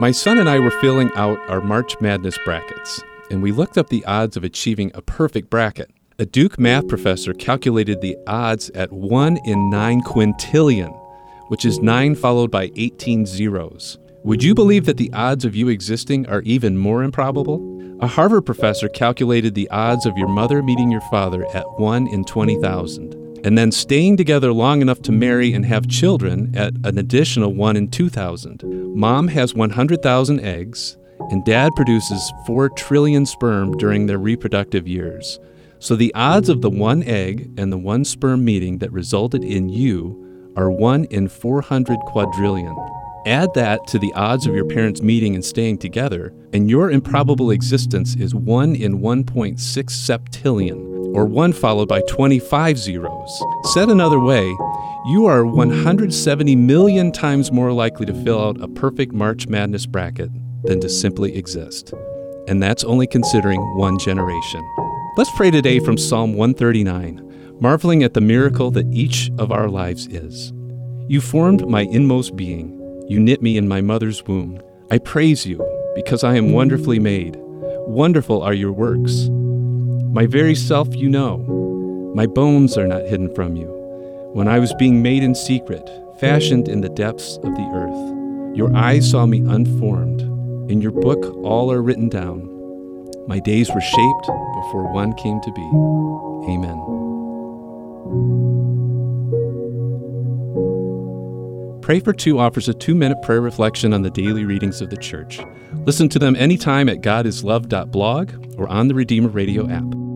My son and I were filling out our March Madness brackets, and we looked up the odds of achieving a perfect bracket. A Duke math professor calculated the odds at 1 in 9 quintillion, which is 9 followed by 18 zeros. Would you believe that the odds of you existing are even more improbable? A Harvard professor calculated the odds of your mother meeting your father at 1 in 20,000 and then staying together long enough to marry and have children at an additional 1 in 2,000. Mom has 100,000 eggs, and dad produces 4 trillion sperm during their reproductive years. So the odds of the one egg and the one sperm meeting that resulted in you are 1 in 400 quadrillion. Add that to the odds of your parents meeting and staying together, and your improbable existence is 1 in 1.6 septillion or 1 followed by 25 zeros. Said another way, you are 170 million times more likely to fill out a perfect March Madness bracket than to simply exist. And that's only considering one generation. Let's pray today from Psalm 139, marveling at the miracle that each of our lives is. You formed my inmost being, you knit me in my mother's womb. I praise you because I am wonderfully made. Wonderful are your works. My very self you know. My bones are not hidden from you. When I was being made in secret, fashioned in the depths of the earth, your eyes saw me unformed. In your book, all are written down. My days were shaped before one came to be. Amen. Pray for Two offers a two minute prayer reflection on the daily readings of the church. Listen to them anytime at godislove.blog or on the Redeemer Radio app.